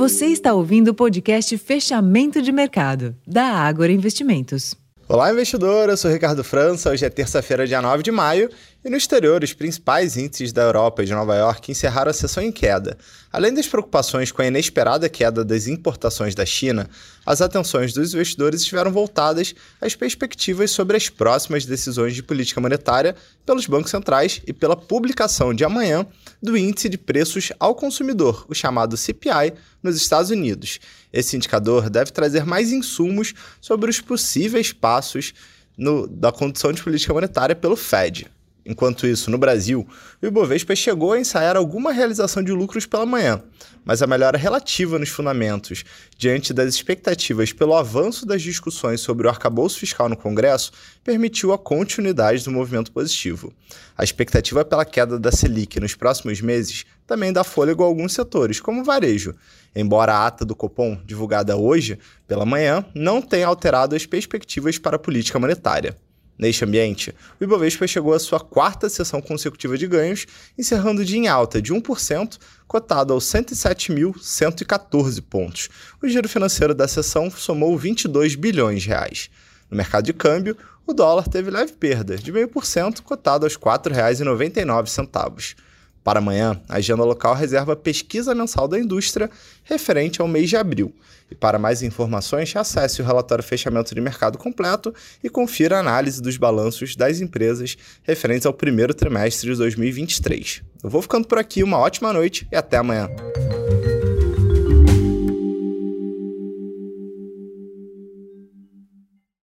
Você está ouvindo o podcast Fechamento de Mercado, da Ágora Investimentos. Olá, investidor. Eu sou Ricardo França. Hoje é terça-feira, dia 9 de maio, e no exterior, os principais índices da Europa e de Nova York encerraram a sessão em queda. Além das preocupações com a inesperada queda das importações da China, as atenções dos investidores estiveram voltadas às perspectivas sobre as próximas decisões de política monetária pelos bancos centrais e pela publicação de amanhã do Índice de Preços ao Consumidor, o chamado CPI, nos Estados Unidos. Esse indicador deve trazer mais insumos sobre os possíveis passos no, da condução de política monetária pelo Fed. Enquanto isso, no Brasil, o Ibovespa chegou a ensaiar alguma realização de lucros pela manhã, mas a melhora relativa nos fundamentos, diante das expectativas pelo avanço das discussões sobre o arcabouço fiscal no Congresso, permitiu a continuidade do movimento positivo. A expectativa pela queda da Selic nos próximos meses também dá fôlego a alguns setores, como o varejo, embora a ata do Copom, divulgada hoje pela manhã, não tenha alterado as perspectivas para a política monetária. Neste ambiente, o Ibovespa chegou à sua quarta sessão consecutiva de ganhos, encerrando o dia em alta de 1%, cotado aos 107.114 pontos. O giro financeiro da sessão somou 22 bilhões de reais. No mercado de câmbio, o dólar teve leve perda de 0,5%, cotado aos R$ 4,99. Para amanhã, a agenda local reserva pesquisa mensal da indústria referente ao mês de abril. E para mais informações, acesse o relatório Fechamento de Mercado completo e confira a análise dos balanços das empresas referentes ao primeiro trimestre de 2023. Eu vou ficando por aqui, uma ótima noite e até amanhã.